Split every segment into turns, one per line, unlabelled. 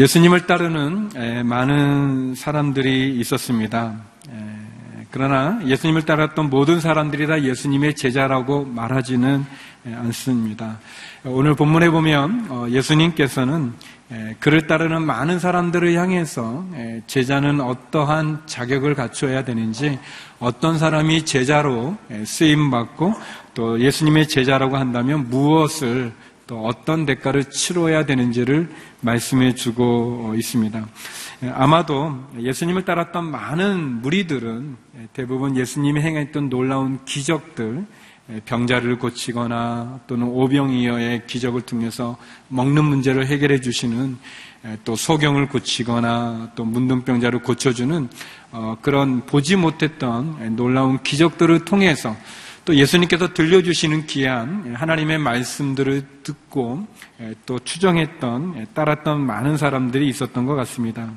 어, 예수님을 따르는 에, 많은 사람들이 있었습니다. 에, 그러나 예수님을 따랐던 모든 사람들이 다 예수님의 제자라고 말하지는 에, 않습니다. 오늘 본문에 보면 어, 예수님께서는 에, 그를 따르는 많은 사람들을 향해서 에, 제자는 어떠한 자격을 갖춰야 되는지 어떤 사람이 제자로 에, 쓰임받고 또 예수님의 제자라고 한다면 무엇을 또 어떤 대가를 치러야 되는지를 말씀해 주고 있습니다. 아마도 예수님을 따랐던 많은 무리들은 대부분 예수님이 행했던 놀라운 기적들, 병자를 고치거나 또는 오병이어의 기적을 통해서 먹는 문제를 해결해 주시는 또 소경을 고치거나 또 문둥병자를 고쳐주는 어, 그런 보지 못했던 놀라운 기적들을 통해서 또 예수님께서 들려주시는 귀한 하나님의 말씀들을 듣고 또 추정했던 따랐던 많은 사람들이 있었던 것 같습니다.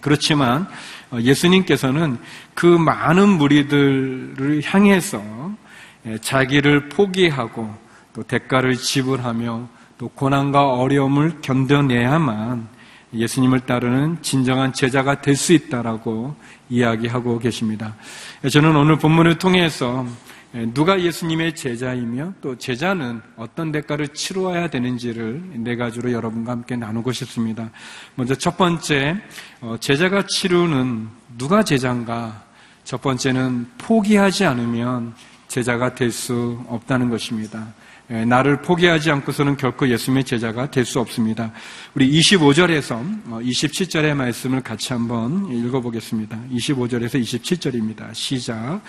그렇지만 어, 예수님께서는 그 많은 무리들을 향해서 자기를 포기하고 또 대가를 지불하며 또 고난과 어려움을 견뎌내야만 예수님을 따르는 진정한 제자가 될 수 있다라고 이야기하고 계십니다. 저는 오늘 본문을 통해서 예, 누가 예수님의 제자이며 또 제자는 어떤 대가를 치루어야 되는지를 네 가지로 여러분과 함께 나누고 싶습니다. 먼저 첫 번째, 어, 제자가 치루는 누가 제자인가? 첫 번째는 포기하지 않으면 제자가 될 수 없다는 것입니다. 예, 나를 포기하지 않고서는 결코 예수님의 제자가 될 수 없습니다. 우리 25절에서 27절의 어, 말씀을 같이 한번 읽어보겠습니다. 25절에서 27절입니다. 시작.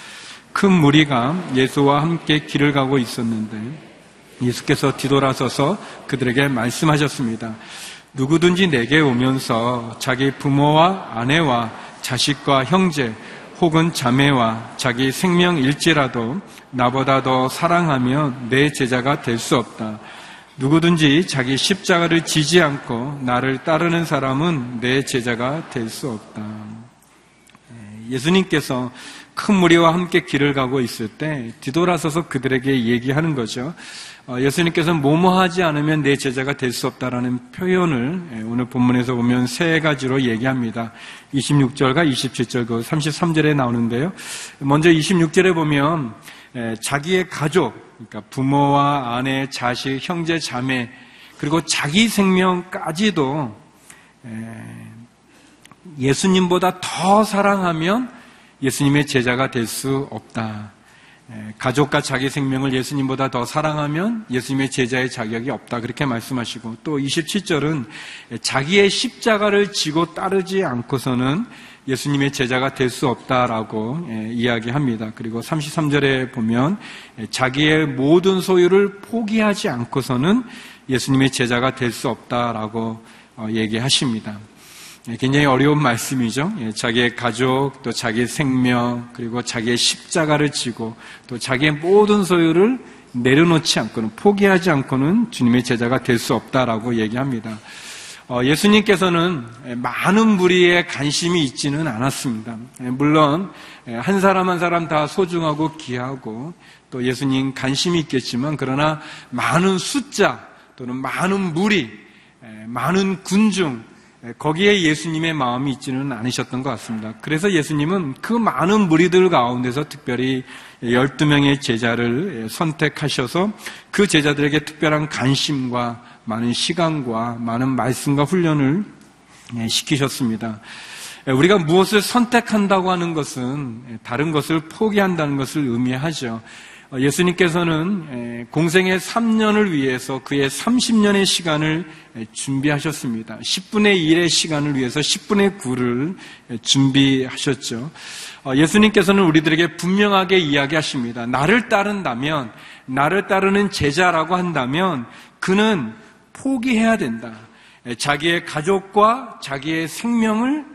큰 무리가 예수와 함께 길을 가고 있었는데 예수께서 뒤돌아서서 그들에게 말씀하셨습니다. 누구든지 내게 오면서 자기 부모와 아내와 자식과 형제 혹은 자매와 자기 생명일지라도 나보다 더 사랑하면 내 제자가 될 수 없다. 누구든지 자기 십자가를 지지 않고 나를 따르는 사람은 내 제자가 될 수 없다. 예수님께서 큰 무리와 함께 길을 가고 있을 때 뒤돌아서서 그들에게 얘기하는 거죠. 어, 예수님께서는 뭐뭐 하지 않으면 내 제자가 될 수 없다라는 표현을 예, 오늘 본문에서 보면 세 가지로 얘기합니다. 26절과 27절, 그 33절에 나오는데요. 먼저 26절에 보면 예, 자기의 가족, 그러니까 부모와 아내, 자식, 형제, 자매, 그리고 자기 생명까지도 예, 예수님보다 더 사랑하면 예수님의 제자가 될 수 없다. 가족과 자기 생명을 예수님보다 더 사랑하면 예수님의 제자의 자격이 없다. 그렇게 말씀하시고 또 27절은 자기의 십자가를 지고 따르지 않고서는 예수님의 제자가 될 수 없다라고 이야기합니다. 그리고 33절에 보면 자기의 모든 소유를 포기하지 않고서는 예수님의 제자가 될 수 없다라고 어, 얘기하십니다. 예, 굉장히 어려운 말씀이죠. 예, 자기의 가족, 또 자기의 생명, 그리고 자기의 십자가를 지고 또 자기의 모든 소유를 내려놓지 않고는 포기하지 않고는 주님의 제자가 될 수 없다라고 얘기합니다. 어, 예수님께서는 많은 무리에 관심이 있지는 않았습니다. 예, 물론 한 사람 한 사람 다 소중하고 귀하고 또 예수님 관심이 있겠지만 그러나 많은 숫자 또는 많은 무리, 많은 군중 예, 거기에 예수님의 마음이 있지는 않으셨던 것 같습니다. 그래서 예수님은 그 많은 무리들 가운데서 특별히 12명의 제자를 선택하셔서 그 제자들에게 특별한 관심과 많은 시간과 많은 말씀과 훈련을 예, 시키셨습니다. 예, 우리가 무엇을 선택한다고 하는 것은 다른 것을 포기한다는 것을 의미하죠. 어, 예수님께서는 공생의 3년을 위해서 그의 30년의 시간을 준비하셨습니다. 10분의 1의 시간을 위해서 10분의 9를 준비하셨죠. 어, 예수님께서는 우리들에게 분명하게 이야기하십니다. 나를 따른다면, 나를 따르는 제자라고 한다면 그는 포기해야 된다. 자기의 가족과 자기의 생명을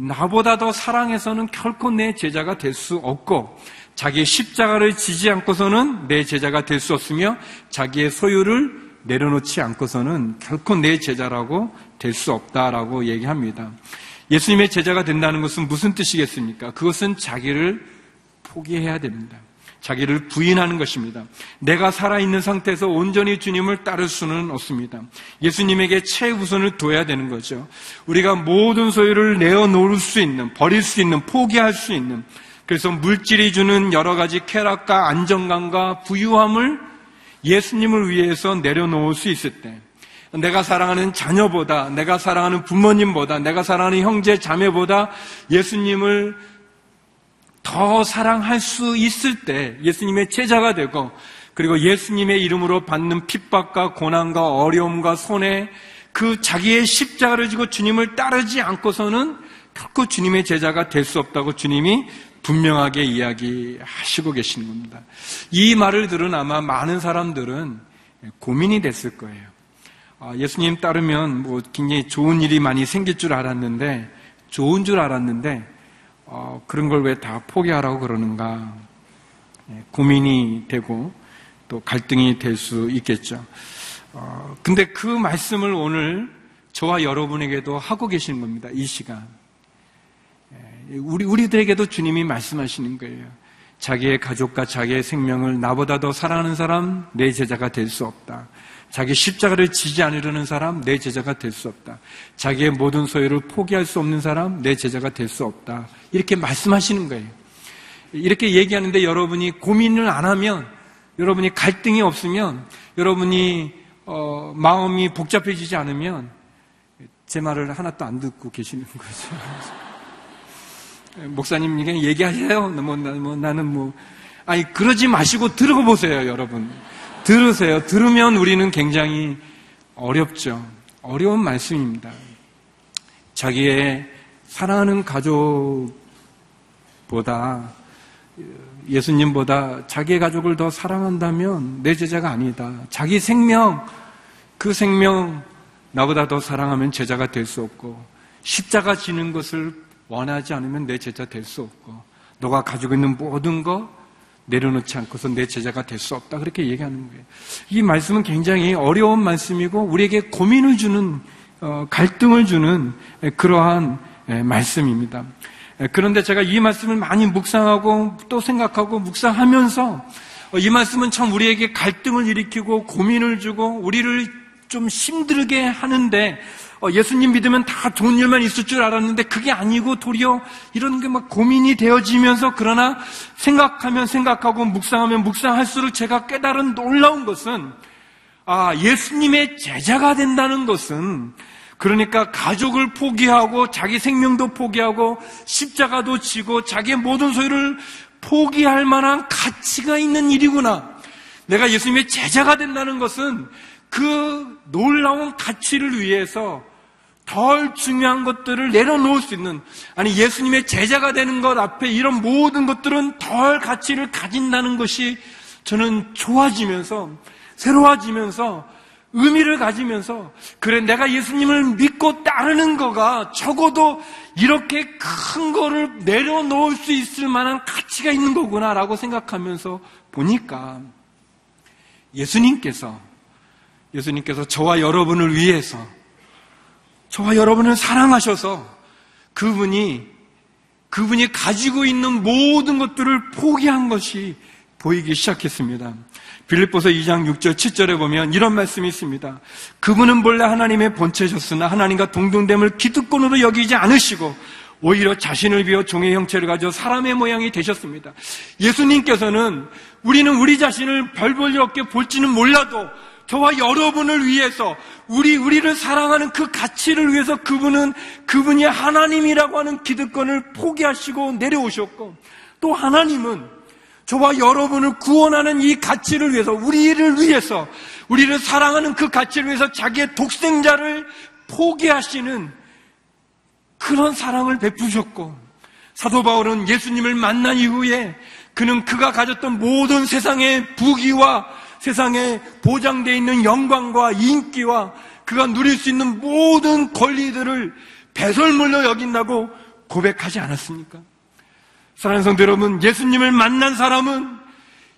나보다 더 사랑해서는 결코 내 제자가 될 수 없고 자기의 십자가를 지지 않고서는 내 제자가 될 수 없으며 자기의 소유를 내려놓지 않고서는 결코 내 제자라고 될 수 없다라고 얘기합니다. 예수님의 제자가 된다는 것은 무슨 뜻이겠습니까? 그것은 자기를 포기해야 됩니다. 자기를 부인하는 것입니다. 내가 살아있는 상태에서 온전히 주님을 따를 수는 없습니다. 예수님에게 최우선을 둬야 되는 거죠. 우리가 모든 소유를 내어놓을 수 있는, 버릴 수 있는, 포기할 수 있는, 그래서 물질이 주는 여러 가지 쾌락과 안정감과 부유함을 예수님을 위해서 내려놓을 수 있을 때, 내가 사랑하는 자녀보다, 내가 사랑하는 부모님보다, 내가 사랑하는 형제, 자매보다 예수님을 더 사랑할 수 있을 때 예수님의 제자가 되고 그리고 예수님의 이름으로 받는 핍박과 고난과 어려움과 손해 그 자기의 십자가를 지고 주님을 따르지 않고서는 결코 주님의 제자가 될 수 없다고 주님이 분명하게 이야기하시고 계시는 겁니다. 이 말을 들은 아마 많은 사람들은 고민이 됐을 거예요. 아, 예수님 따르면 뭐 굉장히 좋은 일이 많이 생길 줄 알았는데 좋은 줄 알았는데 어, 그런 걸 왜 다 포기하라고 그러는가 예, 고민이 되고 또 갈등이 될 수 있겠죠. 어, 근데 그 말씀을 오늘 저와 여러분에게도 하고 계시는 겁니다. 이 시간. 예, 우리, 우리들에게도 주님이 말씀하시는 거예요. 자기의 가족과 자기의 생명을 나보다 더 사랑하는 사람, 내 제자가 될 수 없다. 자기 십자가를 지지 않으려는 사람, 내 제자가 될 수 없다. 자기의 모든 소유를 포기할 수 없는 사람, 내 제자가 될 수 없다. 이렇게 말씀하시는 거예요. 이렇게 얘기하는데 여러분이 고민을 안 하면, 여러분이 갈등이 없으면, 여러분이 어, 마음이 복잡해지지 않으면 제 말을 하나도 안 듣고 계시는 거죠. 목사님 이게 얘기하세요. 뭐, 뭐, 나는 뭐 아니 그러지 마시고 들어 보세요, 여러분. 들으세요. 들으면 우리는 굉장히 어렵죠. 어려운 말씀입니다. 자기의 사랑하는 가족보다 예수님보다 자기의 가족을 더 사랑한다면 내 제자가 아니다. 자기 생명, 그 생명 나보다 더 사랑하면 제자가 될 수 없고 십자가 지는 것을 원하지 않으면 내 제자 될 수 없고 너가 가지고 있는 모든 것 내려놓지 않고서 내 제자가 될 수 없다. 그렇게 얘기하는 거예요. 이 말씀은 굉장히 어려운 말씀이고 우리에게 고민을 주는 어, 갈등을 주는 그러한 말씀입니다. 그런데 제가 이 말씀을 많이 묵상하고 또 생각하고 묵상하면서 어, 이 말씀은 참 우리에게 갈등을 일으키고 고민을 주고 우리를 좀 힘들게 하는데 어, 예수님 믿으면 다 좋은 일만 있을 줄 알았는데 그게 아니고 도리어 이런 게 막 고민이 되어지면서 그러나 생각하면 생각하고 묵상하면 묵상할수록 제가 깨달은 놀라운 것은 아, 예수님의 제자가 된다는 것은 그러니까 가족을 포기하고 자기 생명도 포기하고 십자가도 지고 자기의 모든 소유를 포기할 만한 가치가 있는 일이구나. 내가 예수님의 제자가 된다는 것은 그 놀라운 가치를 위해서 덜 중요한 것들을 내려놓을 수 있는, 아니, 예수님의 제자가 되는 것 앞에 이런 모든 것들은 덜 가치를 가진다는 것이 저는 좋아지면서, 새로워지면서, 의미를 가지면서, 그래, 내가 예수님을 믿고 따르는 거가 적어도 이렇게 큰 거를 내려놓을 수 있을 만한 가치가 있는 거구나라고 생각하면서 보니까 예수님께서, 예수님께서 저와 여러분을 위해서 저와 여러분을 사랑하셔서 그분이 그분이 가지고 있는 모든 것들을 포기한 것이 보이기 시작했습니다. 빌립보서 2장 6절 7절에 보면 이런 말씀이 있습니다. 그분은 본래 하나님의 본체셨으나 하나님과 동등됨을 기득권으로 여기지 않으시고 오히려 자신을 비워 종의 형체를 가져 사람의 모양이 되셨습니다. 예수님께서는 우리는 우리 자신을 별 볼 일 없게 볼지는 몰라도 저와 여러분을 위해서 우리 우리를 사랑하는 그 가치를 위해서 그분은 그분이 하나님이라고 하는 기득권을 포기하시고 내려오셨고 또 하나님은 저와 여러분을 구원하는 이 가치를 위해서 우리를 위해서 우리를 사랑하는 그 가치를 위해서 자기의 독생자를 포기하시는 그런 사랑을 베푸셨고 사도 바울은 예수님을 만난 이후에 그는 그가 가졌던 모든 세상의 부귀와 세상에 보장되어 있는 영광과 인기와 그가 누릴 수 있는 모든 권리들을 배설물로 여긴다고 고백하지 않았습니까? 사랑하는 성도 여러분, 예수님을 만난 사람은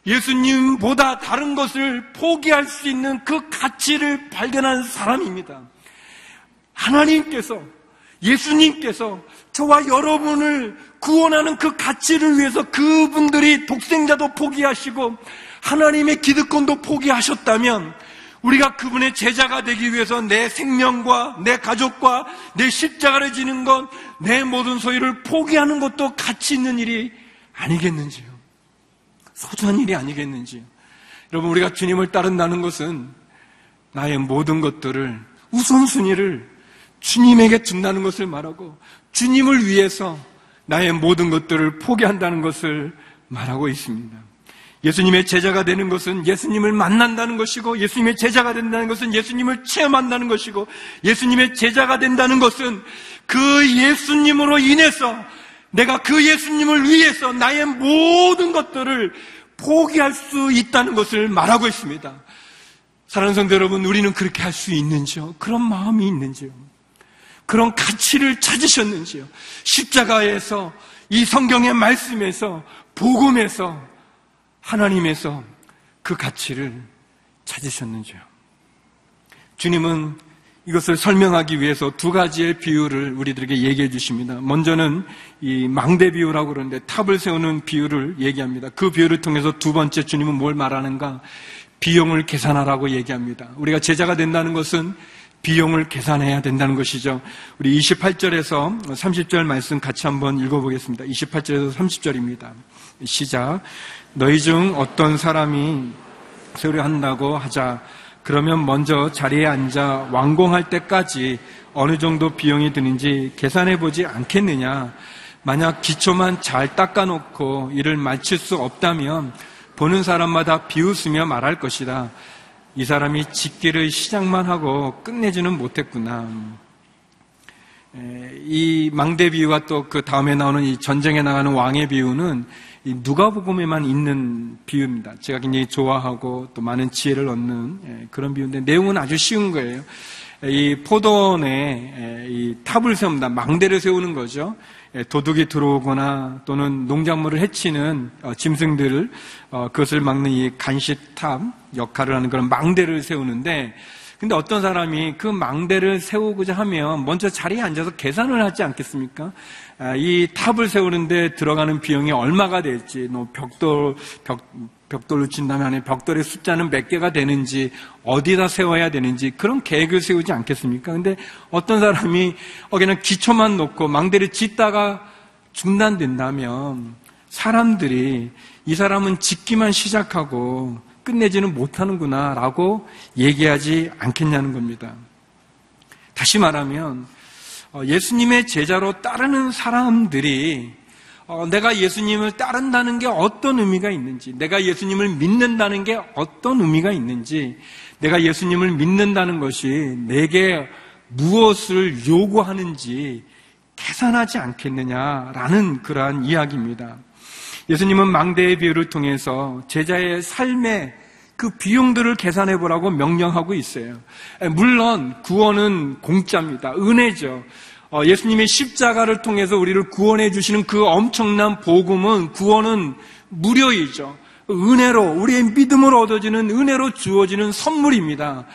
예수님보다 다른 것을 포기할 수 있는 그 가치를 발견한 사람입니다. 하나님께서 예수님께서 저와 여러분을 구원하는 그 가치를 위해서 그분들이 독생자도 포기하시고 하나님의 기득권도 포기하셨다면 우리가 그분의 제자가 되기 위해서 내 생명과 내 가족과 내 십자가를 지는 것, 내 모든 소유를 포기하는 것도 가치 있는 일이 아니겠는지요. 소중한 일이 아니겠는지요. 여러분, 우리가 주님을 따른다는 것은 나의 모든 것들을 우선순위를 주님에게 준다는 것을 말하고 주님을 위해서 나의 모든 것들을 포기한다는 것을 말하고 있습니다. 예수님의 제자가 되는 것은 예수님을 만난다는 것이고 예수님의 제자가 된다는 것은 예수님을 체험한다는 것이고 예수님의 제자가 된다는 것은 그 예수님으로 인해서 내가 그 예수님을 위해서 나의 모든 것들을 포기할 수 있다는 것을 말하고 있습니다. 사랑하는 성도 여러분, 우리는 그렇게 할 수 있는지요? 그런 마음이 있는지요? 그런 가치를 찾으셨는지요? 십자가에서 이 성경의 말씀에서 복음에서 하나님에서 그 가치를 찾으셨는지요? 주님은 이것을 설명하기 위해서 두 가지의 비유를 우리들에게 얘기해 주십니다. 먼저는 이 망대 비유라고 그러는데 탑을 세우는 비유를 얘기합니다. 그 비유를 통해서 두 번째 주님은 뭘 말하는가? 비용을 계산하라고 얘기합니다. 우리가 제자가 된다는 것은 비용을 계산해야 된다는 것이죠. 우리 28절에서 30절 말씀 같이 한번 읽어보겠습니다. 28절에서 30절입니다. 시작. 너희 중 어떤 사람이 세우려 한다고 하자. 그러면 먼저 자리에 앉아 완공할 때까지 어느 정도 비용이 드는지 계산해 보지 않겠느냐. 만약 기초만 잘 닦아놓고 일을 마칠 수 없다면 보는 사람마다 비웃으며 말할 것이다. 이 사람이 짓기를 시작만 하고 끝내지는 못했구나. 이 망대 비유와 또 그 다음에 나오는 이 전쟁에 나가는 왕의 비유는 누가복음에만 있는 비유입니다. 제가 굉장히 좋아하고 또 많은 지혜를 얻는 그런 비유인데 내용은 아주 쉬운 거예요. 이 포도원에 이 탑을 세웁니다. 망대를 세우는 거죠. 도둑이 들어오거나 또는 농작물을 해치는 어, 짐승들을 어, 그것을 막는 이 간시탑 역할을 하는 그런 망대를 세우는데 근데 어떤 사람이 그 망대를 세우고자 하면 먼저 자리에 앉아서 계산을 하지 않겠습니까? 아, 이 탑을 세우는데 들어가는 비용이 얼마가 될지, 뭐 벽돌, 벽, 벽돌로 친다면 벽돌의 숫자는 몇 개가 되는지 어디다 세워야 되는지 그런 계획을 세우지 않겠습니까? 근데 어떤 사람이 어 그냥 기초만 놓고 망대를 짓다가 중단된다면 사람들이 이 사람은 짓기만 시작하고 끝내지는 못하는구나라고 얘기하지 않겠냐는 겁니다. 다시 말하면 어, 예수님의 제자로 따르는 사람들이 어, 내가 예수님을 따른다는 게 어떤 의미가 있는지, 내가 예수님을 믿는다는 게 어떤 의미가 있는지, 내가 예수님을 믿는다는 것이 내게 무엇을 요구하는지 계산하지 않겠느냐라는 그러한 이야기입니다. 예수님은 망대의 비유를 통해서 제자의 삶의 그 비용들을 계산해 보라고 명령하고 있어요. 물론 구원은 공짜입니다. 은혜죠. 어, 예수님의 십자가를 통해서 우리를 구원해 주시는 그 엄청난 복음은 구원은 무료이죠. 은혜로 우리의 믿음으로 얻어지는 은혜로 주어지는 선물입니다.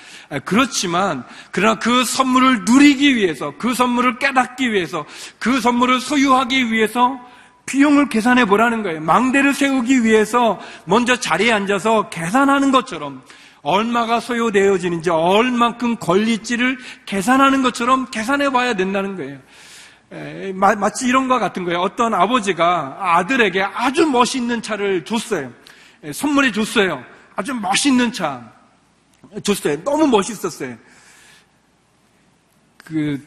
그렇지만 그러나 그 선물을 누리기 위해서 그 선물을 깨닫기 위해서 그 선물을 소유하기 위해서 비용을 계산해 보라는 거예요. 망대를 세우기 위해서 먼저 자리에 앉아서 계산하는 것처럼 얼마가 소요되어지는지 얼만큼 걸릴지를 계산하는 것처럼 계산해 봐야 된다는 거예요. 에, 마치 이런 것 같은 거예요. 어떤 아버지가 아들에게 아주 멋있는 차를 줬어요. 에, 선물해 줬어요. 아주 멋있는 차 줬어요. 너무 멋있었어요. 그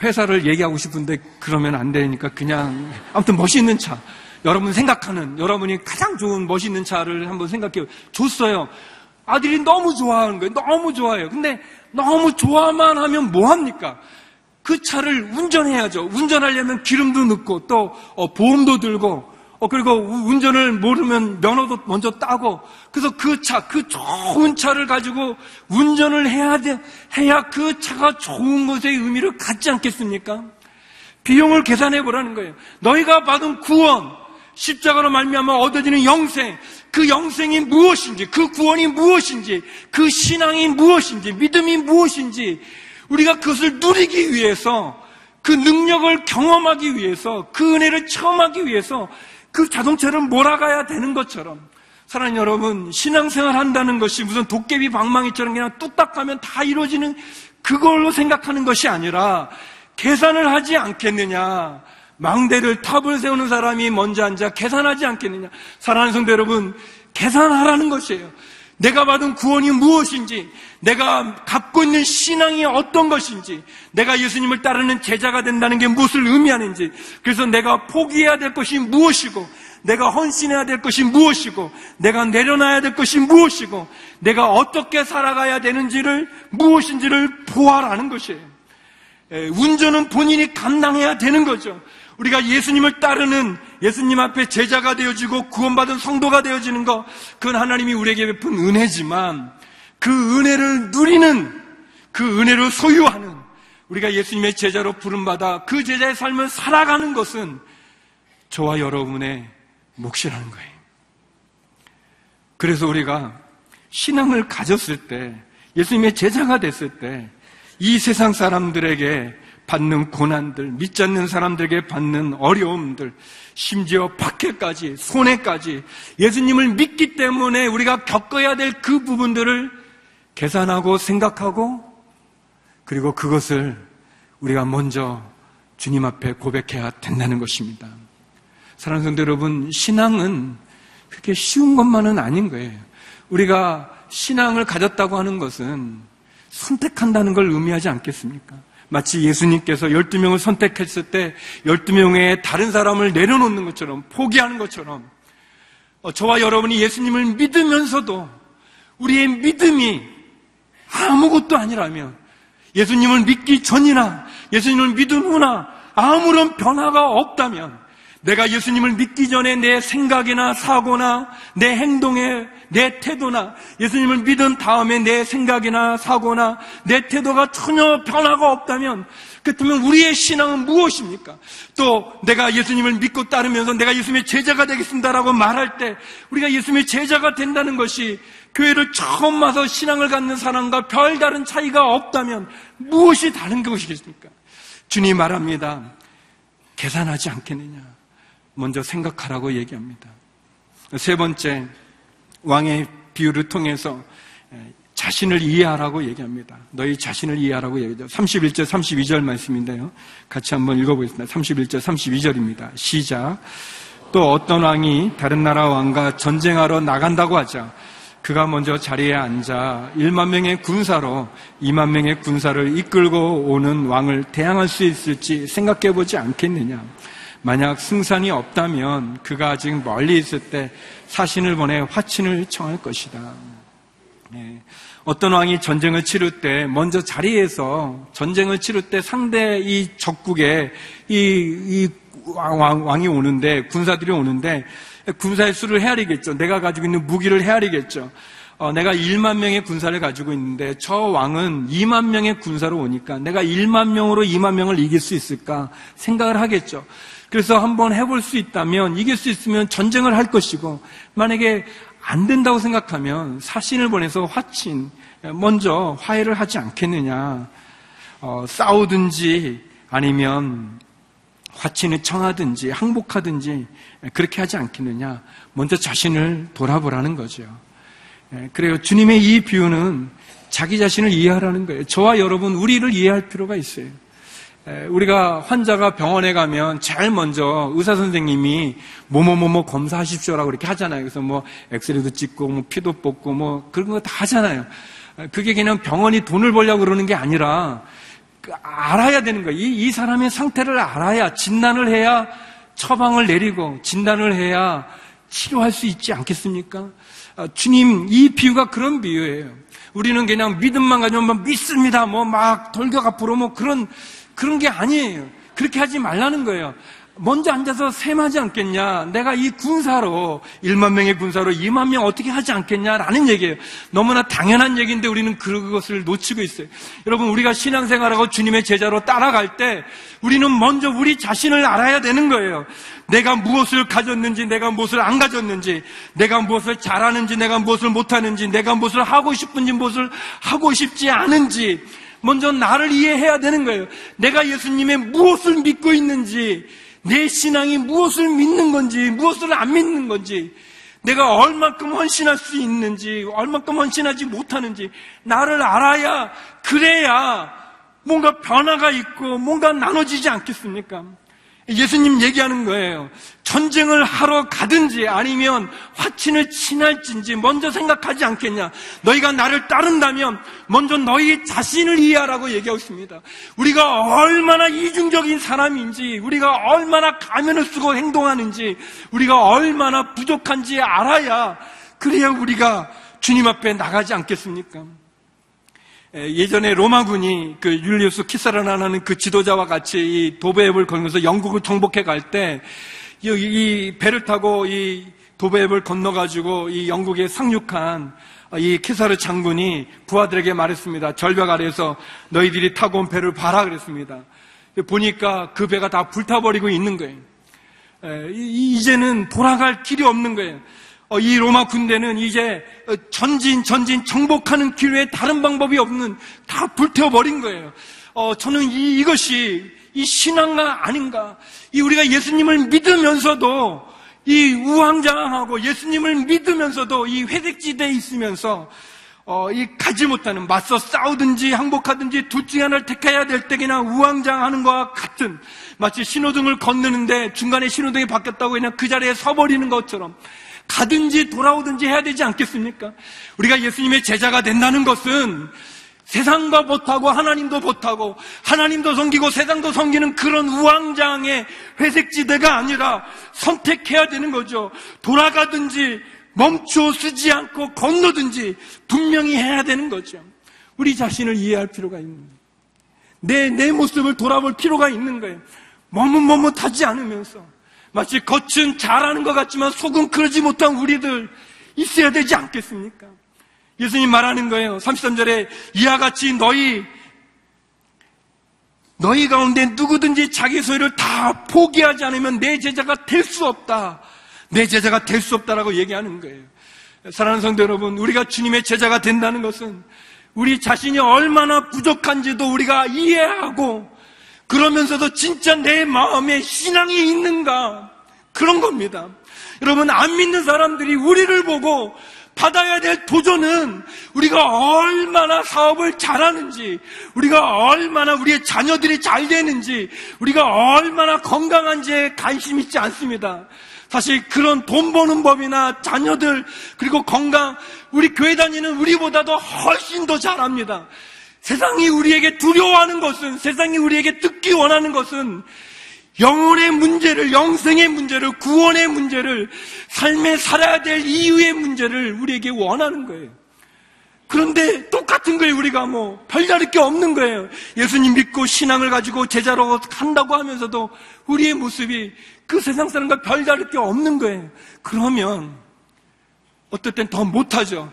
회사를 얘기하고 싶은데 그러면 안 되니까 그냥 아무튼 멋있는 차. 여러분 생각하는 여러분이 가장 좋은 멋있는 차를 한번 생각해 줬어요. 아들이 너무 좋아하는 거예요. 너무 좋아해요. 근데 너무 좋아만 하면 뭐합니까? 그 차를 운전해야죠. 운전하려면 기름도 넣고 또 어, 보험도 들고 어, 그리고 운전을 모르면 면허도 먼저 따고 그래서 그 차, 그 좋은 차를 가지고 운전을 해야 돼, 해야 그 차가 좋은 것의 의미를 갖지 않겠습니까? 비용을 계산해 보라는 거예요. 너희가 받은 구원, 십자가로 말미암아 얻어지는 영생, 그 영생이 무엇인지, 그 구원이 무엇인지, 그 신앙이 무엇인지, 믿음이 무엇인지, 우리가 그것을 누리기 위해서 그 능력을 경험하기 위해서 그 은혜를 체험하기 위해서 그 자동차를 몰아가야 되는 것처럼. 사랑하는 여러분 신앙생활 한다는 것이 무슨 도깨비 방망이처럼 그냥 뚝딱 가면 다 이루어지는 그걸로 생각하는 것이 아니라 계산을 하지 않겠느냐 망대를 탑을 세우는 사람이 먼저 앉아 계산하지 않겠느냐 사랑하는 성도 여러분 계산하라는 것이에요 내가 받은 구원이 무엇인지, 내가 갖고 있는 신앙이 어떤 것인지, 내가 예수님을 따르는 제자가 된다는 게 무엇을 의미하는지, 그래서 내가 포기해야 될 것이 무엇이고, 내가 헌신해야 될 것이 무엇이고, 내가 내려놔야 될 것이 무엇이고, 내가 어떻게 살아가야 되는지를, 무엇인지를 보아라는 것이에요. 에, 운전은 본인이 감당해야 되는 거죠. 우리가 예수님을 따르는 예수님 앞에 제자가 되어지고 구원받은 성도가 되어지는 것, 그건 하나님이 우리에게 베푼 은혜지만 그 은혜를 누리는 그 은혜를 소유하는 우리가 예수님의 제자로 부름받아 그 제자의 삶을 살아가는 것은 저와 여러분의 몫이라는 거예요. 그래서 우리가 신앙을 가졌을 때, 예수님의 제자가 됐을 때, 이 세상 사람들에게 받는 고난들, 믿지 않는 사람들에게 받는 어려움들, 심지어 박해까지, 손해까지 예수님을 믿기 때문에 우리가 겪어야 될 그 부분들을 계산하고 생각하고 그리고 그것을 우리가 먼저 주님 앞에 고백해야 된다는 것입니다. 사랑하는 성도 여러분, 신앙은 그렇게 쉬운 것만은 아닌 거예요. 우리가 신앙을 가졌다고 하는 것은 선택한다는 걸 의미하지 않겠습니까? 마치 예수님께서 12명을 선택했을 때 12명의 다른 사람을 내려놓는 것처럼 포기하는 것처럼 어, 저와 여러분이 예수님을 믿으면서도 우리의 믿음이 아무것도 아니라면 예수님을 믿기 전이나 예수님을 믿은 후나 아무런 변화가 없다면 내가 예수님을 믿기 전에 내 생각이나 사고나 내 행동에 내 태도나 예수님을 믿은 다음에 내 생각이나 사고나 내 태도가 전혀 변화가 없다면 그렇다면 우리의 신앙은 무엇입니까? 또 내가 예수님을 믿고 따르면서 내가 예수님의 제자가 되겠습니다라고 말할 때 우리가 예수님의 제자가 된다는 것이 교회를 처음 와서 신앙을 갖는 사람과 별다른 차이가 없다면 무엇이 다른 것이겠습니까? 주님 말합니다. 계산하지 않겠느냐. 먼저 생각하라고 얘기합니다. 세 번째, 왕의 비유를 통해서 자신을 이해하라고 얘기합니다. 너희 자신을 이해하라고 얘기하죠. 31절, 32절 말씀인데요. 같이 한번 읽어보겠습니다. 31절, 32절입니다. 시작. 또 어떤 왕이 다른 나라 왕과 전쟁하러 나간다고 하자. 그가 먼저 자리에 앉아 1만 명의 군사로 2만 명의 군사를 이끌고 오는 왕을 대항할 수 있을지 생각해 보지 않겠느냐. 만약 승산이 없다면 그가 아직 멀리 있을 때 사신을 보내 화친을 청할 것이다. 네. 어떤 왕이 전쟁을 치를 때 먼저 자리에서 전쟁을 치를 때 상대 이 적국에 이, 이 왕, 왕이 오는데 군사들이 오는데 군사의 수를 헤아리겠죠. 내가 가지고 있는 무기를 헤아리겠죠. 어, 내가 1만 명의 군사를 가지고 있는데 저 왕은 2만 명의 군사로 오니까 내가 1만 명으로 2만 명을 이길 수 있을까 생각을 하겠죠. 그래서 한번 해볼 수 있다면, 이길 수 있으면 전쟁을 할 것이고, 만약에 안 된다고 생각하면 사신을 보내서 화친, 먼저 화해를 하지 않겠느냐. 어, 싸우든지 아니면 화친을 청하든지 항복하든지 그렇게 하지 않겠느냐. 먼저 자신을 돌아보라는 거죠. 예, 그래요. 주님의 이 비유는 자기 자신을 이해하라는 거예요. 저와 여러분, 우리를 이해할 필요가 있어요. 우리가 환자가 병원에 가면 제일 먼저 의사 선생님이 뭐뭐뭐뭐 검사하십시오라고 이렇게 하잖아요. 그래서 뭐 엑스레이도 찍고 뭐 피도 뽑고 뭐 그런 거 다 하잖아요. 그게 그냥 병원이 돈을 벌려고 그러는 게 아니라 그 알아야 되는 거예요. 이, 이 사람의 상태를 알아야 진단을 해야 처방을 내리고 진단을 해야 치료할 수 있지 않겠습니까? 아, 주님 이 비유가 그런 비유예요. 우리는 그냥 믿음만 가지면 뭐 믿습니다. 뭐 막 돌격 앞으로 뭐 그런 그런 게 아니에요. 그렇게 하지 말라는 거예요. 먼저 앉아서 셈하지 않겠냐? 내가 이 군사로 1만 명의 군사로 2만 명 어떻게 하지 않겠냐라는 얘기예요. 너무나 당연한 얘기인데 우리는 그것을 놓치고 있어요. 여러분 우리가 신앙생활하고 주님의 제자로 따라갈 때 우리는 먼저 우리 자신을 알아야 되는 거예요. 내가 무엇을 가졌는지, 내가 무엇을 안 가졌는지, 내가 무엇을 잘하는지, 내가 무엇을 못하는지, 내가 무엇을 하고 싶은지, 무엇을 하고 싶지 않은지 먼저 나를 이해해야 되는 거예요. 내가 예수님의 무엇을 믿고 있는지, 내 신앙이 무엇을 믿는 건지, 무엇을 안 믿는 건지, 내가 얼만큼 헌신할 수 있는지, 얼만큼 헌신하지 못하는지, 나를 알아야, 그래야 뭔가 변화가 있고, 뭔가 나눠지지 않겠습니까? 예수님 얘기하는 거예요. 전쟁을 하러 가든지 아니면 화친을 친할진지 먼저 생각하지 않겠냐. 너희가 나를 따른다면 먼저 너희 자신을 이해하라고 얘기하고 있습니다. 우리가 얼마나 이중적인 사람인지, 우리가 얼마나 가면을 쓰고 행동하는지, 우리가 얼마나 부족한지 알아야 그래야 우리가 주님 앞에 나가지 않겠습니까? 예전에 로마군이 그 율리우스 키사라라는 그 지도자와 같이 이 도배앱을 걸면서 영국을 정복해 갈 때 이 배를 타고 이 도배앱을 건너가지고 이 영국에 상륙한 이 키사르 장군이 부하들에게 말했습니다. 절벽 아래에서 너희들이 타고 온 배를 봐라 그랬습니다. 보니까 그 배가 다 불타버리고 있는 거예요. 이제는 돌아갈 길이 없는 거예요. 어, 이 로마 군대는 이제 어, 전진, 전진, 정복하는 길 외에 다른 방법이 없는 다 불태워버린 거예요. 어, 저는 이, 이것이 이 신앙가 아닌가. 이 우리가 예수님을 믿으면서도 이 우왕좌왕하고 예수님을 믿으면서도 이 회색지대에 있으면서 어, 이 가지 못하는 맞서 싸우든지 항복하든지 둘 중에 하나를 택해야 될때 그냥 우왕좌왕하는 것과 같은 마치 신호등을 건너는데 중간에 신호등이 바뀌었다고 그냥 그 자리에 서버리는 것처럼 가든지 돌아오든지 해야 되지 않겠습니까? 우리가 예수님의 제자가 된다는 것은 세상과 못하고 하나님도 못하고 하나님도 섬기고 세상도 섬기는 그런 우왕장의 회색지대가 아니라 선택해야 되는 거죠. 돌아가든지 멈추어 쓰지 않고 건너든지 분명히 해야 되는 거죠. 우리 자신을 이해할 필요가 있는 거예요. 내, 내 모습을 돌아볼 필요가 있는 거예요. 머뭇머뭇하지 않으면서 마치 겉은 잘하는 것 같지만 속은 그러지 못한 우리들 있어야 되지 않겠습니까? 예수님 말하는 거예요. 33절에 이와 같이 너희 너희 가운데 누구든지 자기 소유를 다 포기하지 않으면 내 제자가 될 수 없다. 내 제자가 될 수 없다라고 얘기하는 거예요. 사랑하는 성도 여러분, 우리가 주님의 제자가 된다는 것은 우리 자신이 얼마나 부족한지도 우리가 이해하고 그러면서도 진짜 내 마음에 신앙이 있는가? 그런 겁니다. 여러분, 안 믿는 사람들이 우리를 보고 받아야 될 도전은 우리가 얼마나 사업을 잘하는지, 우리가 얼마나 우리의 자녀들이 잘 되는지, 우리가 얼마나 건강한지에 관심 있지 않습니다. 사실 그런 돈 버는 법이나 자녀들, 그리고 건강, 우리 교회 다니는 우리보다도 훨씬 더 잘합니다. 세상이 우리에게 두려워하는 것은, 세상이 우리에게 듣기 원하는 것은 영혼의 문제를, 영생의 문제를, 구원의 문제를, 삶에 살아야 될 이유의 문제를 우리에게 원하는 거예요. 그런데 똑같은 거예요, 우리가 뭐. 별다를 게 없는 거예요. 예수님 믿고 신앙을 가지고 제자로 한다고 하면서도 우리의 모습이 그 세상 사람과 별다를 게 없는 거예요. 그러면, 어떨 땐 더 못하죠.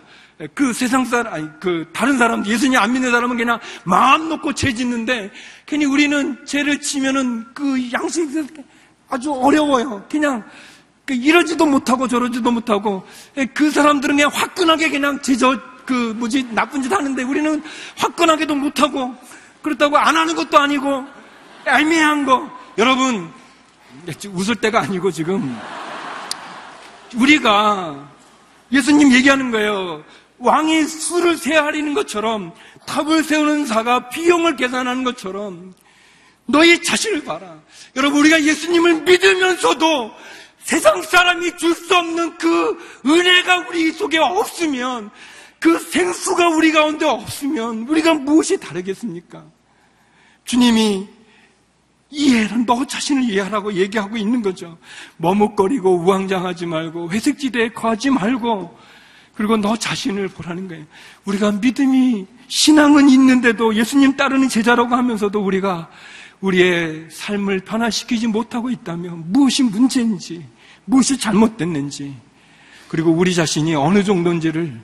그 세상 사람, 아니, 그 다른 사람, 예수님 안 믿는 사람은 그냥 마음 놓고 죄 짓는데, 괜히 우리는 죄를 치면은 그 양식이 아주 어려워요. 그냥 그 이러지도 못하고 저러지도 못하고, 그 사람들은 그냥 화끈하게 그냥 제저, 그 뭐지, 나쁜 짓 하는데 우리는 화끈하게도 못하고, 그렇다고 안 하는 것도 아니고, 애매한 거. 여러분, 웃을 때가 아니고 지금, 우리가 예수님 얘기하는 거예요. 왕이 수를 세하리는 것처럼 탑을 세우는 사가 비용을 계산하는 것처럼 너의 자신을 봐라. 여러분 우리가 예수님을 믿으면서도 세상 사람이 줄 수 없는 그 은혜가 우리 속에 없으면 그 생수가 우리 가운데 없으면 우리가 무엇이 다르겠습니까? 주님이 이해라, 너 자신을 이해하라고 얘기하고 있는 거죠. 머뭇거리고 우왕장하지 말고 회색지대에 거하지 말고 그리고 너 자신을 보라는 거예요. 우리가 믿음이 신앙은 있는데도 예수님 따르는 제자라고 하면서도 우리가 우리의 삶을 변화시키지 못하고 있다면 무엇이 문제인지, 무엇이 잘못됐는지, 그리고 우리 자신이 어느 정도인지를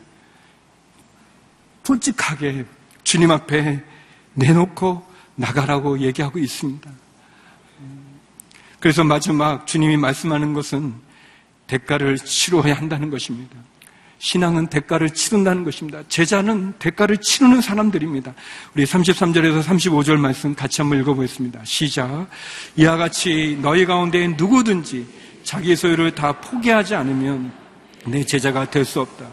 솔직하게 주님 앞에 내놓고 나가라고 얘기하고 있습니다. 그래서 마지막 주님이 말씀하는 것은 대가를 치러야 한다는 것입니다. 신앙은 대가를 치른다는 것입니다. 제자는 대가를 치르는 사람들입니다. 우리 33절에서 35절 말씀 같이 한번 읽어보겠습니다. 시작. 이와 같이 너희 가운데 누구든지 자기 소유를 다 포기하지 않으면 내 제자가 될 수 없다.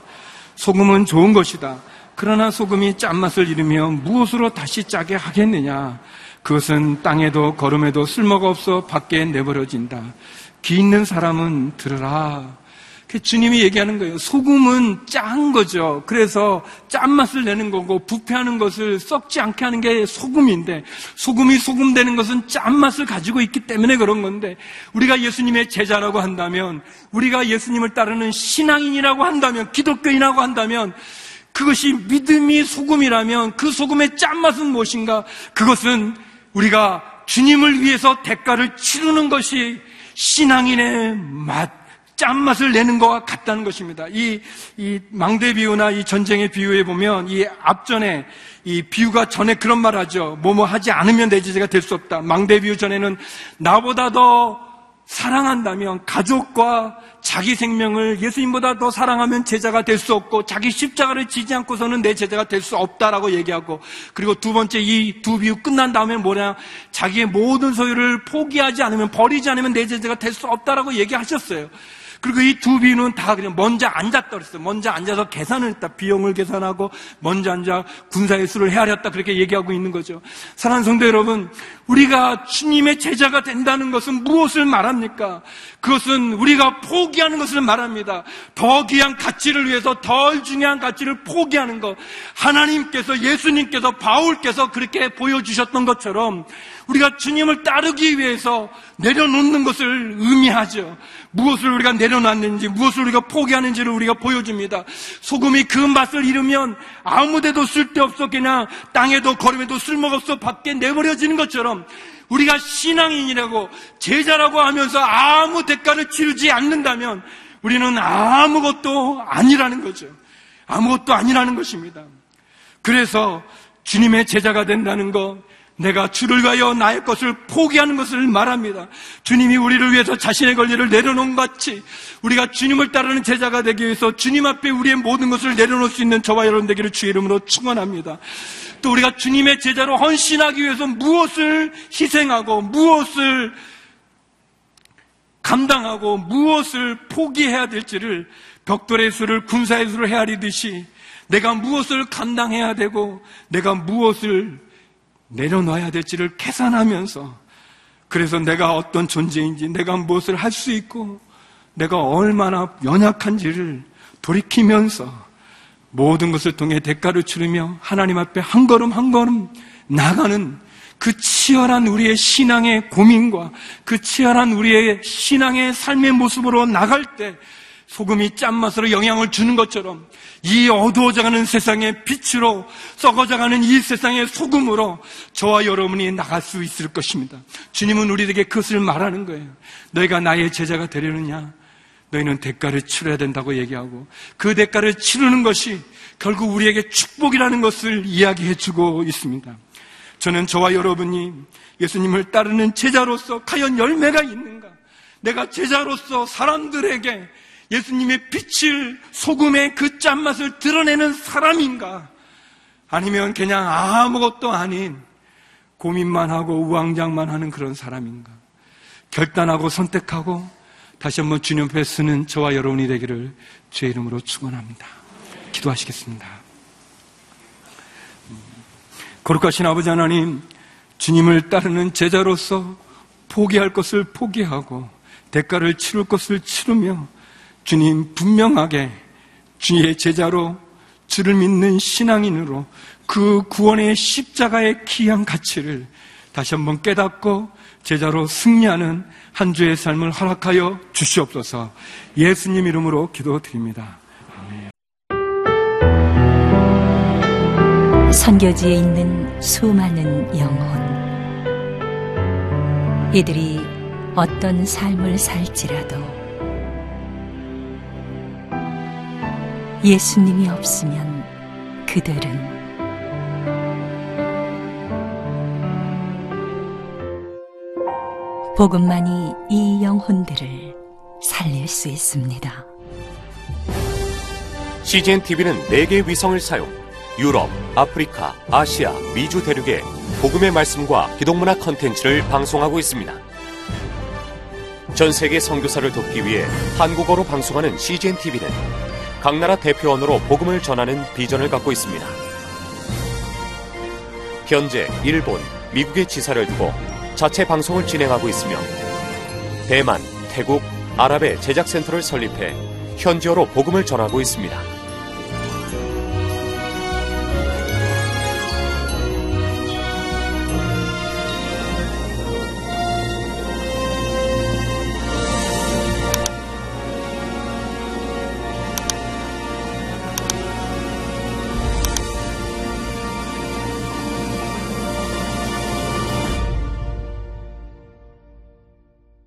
소금은 좋은 것이다. 그러나 소금이 짠맛을 잃으면 무엇으로 다시 짜게 하겠느냐? 그것은 땅에도 걸음에도 쓸모가 없어 밖에 내버려진다. 귀 있는 사람은 들으라. 주님이 얘기하는 거예요. 소금은 짠 거죠. 그래서 짠맛을 내는 거고 부패하는 것을 썩지 않게 하는 게 소금인데 소금이 소금 되는 것은 짠맛을 가지고 있기 때문에 그런 건데 우리가 예수님의 제자라고 한다면 우리가 예수님을 따르는 신앙인이라고 한다면 기독교인이라고 한다면 그것이 믿음이 소금이라면 그 소금의 짠맛은 무엇인가? 그것은 우리가 주님을 위해서 대가를 치르는 것이 신앙인의 맛, 짠맛을 내는 것과 같다는 것입니다. 이, 이 망대 비유나 이 전쟁의 비유에 보면 이 앞전에 이 비유가 전에 그런 말 하죠. 뭐뭐 하지 않으면 내 제자가 될 수 없다. 망대 비유 전에는 나보다 더 사랑한다면 가족과 자기 생명을 예수님보다 더 사랑하면 제자가 될 수 없고 자기 십자가를 지지 않고서는 내 제자가 될 수 없다라고 얘기하고 그리고 두 번째 이 두 비유 끝난 다음에 뭐냐 자기의 모든 소유를 포기하지 않으면 버리지 않으면 내 제자가 될 수 없다라고 얘기하셨어요. 그리고 이 두 비유는 다 그냥 먼저 앉았다 그랬어요. 먼저 앉아서 계산을 했다. 비용을 계산하고 먼저 앉아 군사의 수를 헤아렸다. 그렇게 얘기하고 있는 거죠. 사랑하는 성도 여러분, 우리가 주님의 제자가 된다는 것은 무엇을 말합니까? 그것은 우리가 포기하는 것을 말합니다. 더 귀한 가치를 위해서 덜 중요한 가치를 포기하는 것. 하나님께서, 예수님께서, 바울께서 그렇게 보여주셨던 것처럼 우리가 주님을 따르기 위해서 내려놓는 것을 의미하죠. 무엇을 우리가 내려놨는지, 무엇을 우리가 포기하는지를 우리가 보여줍니다. 소금이 그 맛을 잃으면 아무데도 쓸데없어 그냥 땅에도 걸음에도 쓸모가 없어 밖에 내버려지는 것처럼 우리가 신앙인이라고 제자라고 하면서 아무 대가를 치르지 않는다면 우리는 아무것도 아니라는 거죠. 아무것도 아니라는 것입니다. 그래서 주님의 제자가 된다는 것, 내가 주를 위하여 나의 것을 포기하는 것을 말합니다. 주님이 우리를 위해서 자신의 권리를 내려놓은 같이 우리가 주님을 따르는 제자가 되기 위해서 주님 앞에 우리의 모든 것을 내려놓을 수 있는 저와 여러분 되기를 주의 이름으로 축원합니다. 또 우리가 주님의 제자로 헌신하기 위해서 무엇을 희생하고 무엇을 감당하고 무엇을 포기해야 될지를 벽돌의 수를 군사의 수를 헤아리듯이 내가 무엇을 감당해야 되고 내가 무엇을 내려놔야 될지를 계산하면서 그래서 내가 어떤 존재인지 내가 무엇을 할 수 있고 내가 얼마나 연약한지를 돌이키면서 모든 것을 통해 대가를 치르며 하나님 앞에 한 걸음 한 걸음 나가는 그 치열한 우리의 신앙의 고민과 그 치열한 우리의 신앙의 삶의 모습으로 나갈 때 소금이 짠맛으로 영향을 주는 것처럼 이 어두워져가는 세상의 빛으로 썩어져가는 이 세상의 소금으로 저와 여러분이 나갈 수 있을 것입니다. 주님은 우리에게 그것을 말하는 거예요. 너희가 나의 제자가 되려느냐? 너희는 대가를 치러야 된다고 얘기하고 그 대가를 치르는 것이 결국 우리에게 축복이라는 것을 이야기해 주고 있습니다. 저는 저와 여러분이 예수님을 따르는 제자로서 과연 열매가 있는가? 내가 제자로서 사람들에게 예수님의 빛을 소금의 그 짠맛을 드러내는 사람인가? 아니면 그냥 아무것도 아닌 고민만 하고 우왕장만 하는 그런 사람인가? 결단하고 선택하고 다시 한번 주님 앞에 쓰는 저와 여러분이 되기를 주의 이름으로 축원합니다. 기도하시겠습니다. 거룩하신 아버지 하나님, 주님을 따르는 제자로서 포기할 것을 포기하고 대가를 치를 것을 치르며 주님 분명하게 주의 제자로 주를 믿는 신앙인으로 그 구원의 십자가의 귀한 가치를 다시 한번 깨닫고 제자로 승리하는 한 주의 삶을 허락하여 주시옵소서 예수님 이름으로 기도드립니다.
선교지에 있는 수많은 영혼. 이들이 어떤 삶을 살지라도 예수님이 없으면 그들은 복음만이 이 영혼들을 살릴 수 있습니다.
CGN TV는 4개의 위성을 사용 유럽, 아프리카, 아시아, 미주 대륙에 복음의 말씀과 기독문화 컨텐츠를 방송하고 있습니다. 전 세계 선교사를 돕기 위해 한국어로 방송하는 CGN TV는 각 나라 대표 언어로 복음을 전하는 비전을 갖고 있습니다. 현재 일본, 미국의 지사를 두고 자체 방송을 진행하고 있으며 대만, 태국, 아랍의 제작 센터를 설립해 현지어로 복음을 전하고 있습니다.